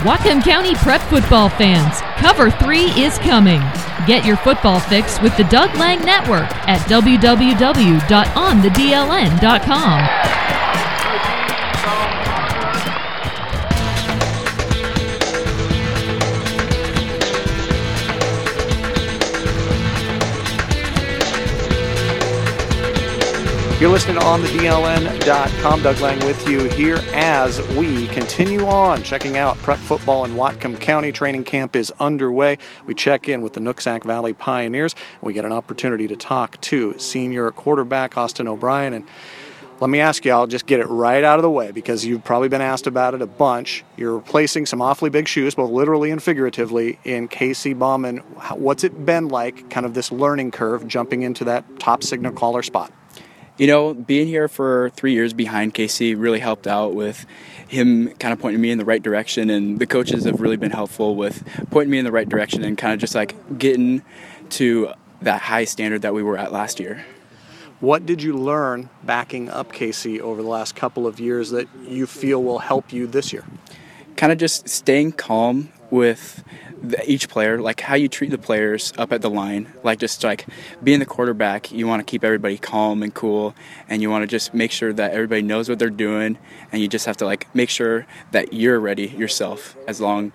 Whatcom County Prep football fans, Cover 3 is coming. Get your football fix with the Doug Lang Network at www.onthedln.com. You're listening on the DLN.com. Doug Lang with you here as we continue on checking out prep football in Whatcom County. Training camp is underway. We check in with the Nooksack Valley Pioneers. We get an opportunity to talk to senior quarterback Austin O'Brien. And let me ask you, I'll just get it right out of the way because you've probably been asked about it a bunch. You're replacing some awfully big shoes, both literally and figuratively, in Casey Bauman. What's it been like, kind of this learning curve, jumping into that top signal caller spot? You know, being here for three years behind Casey really helped out with him kind of pointing me in the right direction, and the coaches have really been helpful with pointing me in the right direction and kind of just like getting to that high standard that we were at last year. What did you learn backing up Casey over the last couple of years that you feel will help you this year? Kind of just staying calm with the, each player, like how you treat the players up at the line, like just like being the quarterback, you want to keep everybody calm and cool, and you want to just make sure that everybody knows what they're doing, and you just have to like make sure that you're ready yourself as long,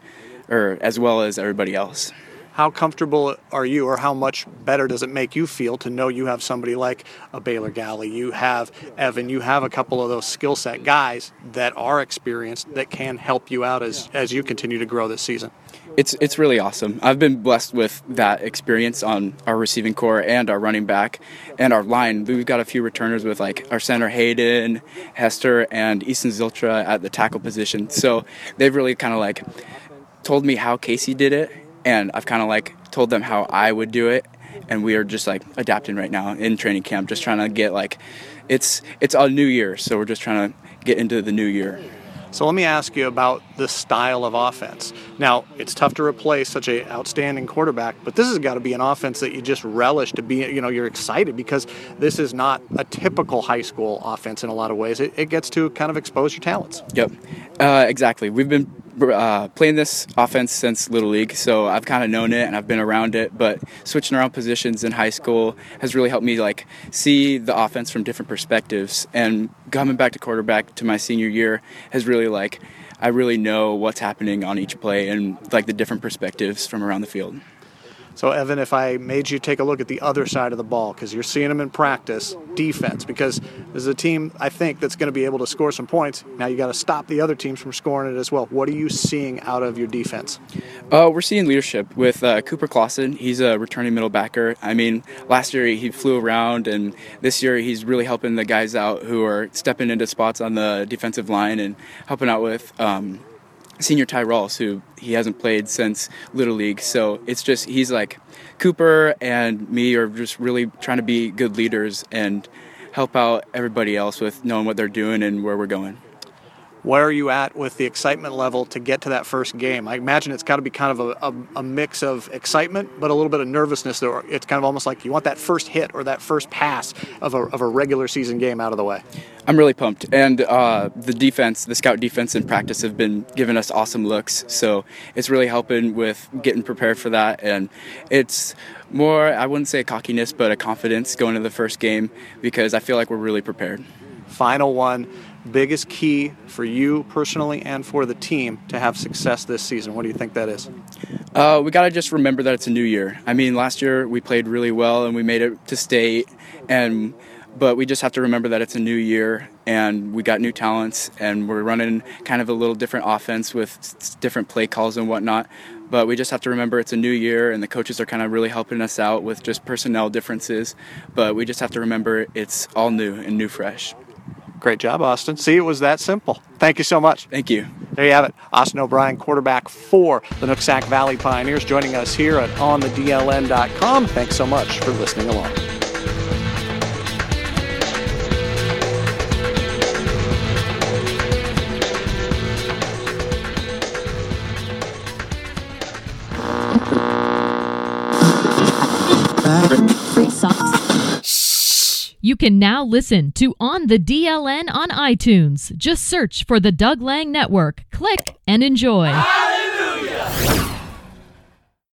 or as well as everybody else. How comfortable are you, or how much better does it make you feel to know you have somebody like a Baylor Galley, you have Evan, you have a couple of those skill set guys that are experienced that can help you out as, as you continue to grow this season? it's it's really awesome. I've been blessed with that experience on our receiving corps and our running back and our line. We've got a few returners with like our center Hayden, Hester, and Easton Zylstra at the tackle position. So they've really kind of like told me how Casey did it, and I've kind of like told them how I would do it, and we are just like adapting right now in training camp, just trying to get like it's it's a new year, so we're just trying to get into the new year. So let me ask you about the style of offense. Now, it's tough to replace such an outstanding quarterback, but this has got to be an offense that you just relish to be, you know, you're excited because this is not a typical high school offense in a lot of ways. It, it gets to kind of expose your talents. Yep, uh, exactly. We've been uh, playing this offense since Little League, so I've kind of known it and I've been around it. But switching around positions in high school has really helped me like see the offense from different perspectives. And coming back to quarterback to my senior year has really like I really know what's happening on each play and like the different perspectives from around the field. So, Evan, if I made you take a look at the other side of the ball, because you're seeing them in practice, defense, because this is a team, I think, that's going to be able to score some points. Now you got to stop the other teams from scoring it as well. What are you seeing out of your defense? Uh, we're seeing leadership with uh, Cooper Clausen. He's a returning middle backer. I mean, last year he flew around, and this year he's really helping the guys out who are stepping into spots on the defensive line and helping out with. Um, senior Ty Rawls, who he hasn't played since Little League. So it's just he's like Cooper and me are just really trying to be good leaders and help out everybody else with knowing what they're doing and where we're going where are you at with the excitement level to get to that first game? I imagine it's got to be kind of a, a, a, mix of excitement, but a little bit of nervousness. Though it's kind of almost like you want that first hit or that first pass of a, of a regular season game out of the way. I'm really pumped, and uh, the defense, the scout defense in practice, have been giving us awesome looks. So it's really helping with getting prepared for that, and it's more I wouldn't say a cockiness, but a confidence going into the first game because I feel like we're really prepared. Final one biggest key for you personally and for the team to have success this season? What do you think that is? Uh, we got to just remember that it's a new year. I mean, last year we played really well and we made it to state, and but we just have to remember that it's a new year and we got new talents and we're running kind of a little different offense with different play calls and whatnot. But we just have to remember it's a new year and the coaches are kind of really helping us out with just personnel differences. But we just have to remember it's all new and new fresh. Great job, Austin. See, it was that simple. Thank you so much. Thank you. There you have it. Austin O'Brien, quarterback for the Nooksack Valley Pioneers, joining us here at OnTheDLN.com. Thanks so much for listening along. You can now listen to On the DLN on iTunes. Just search for the Doug Lang Network. Click and enjoy.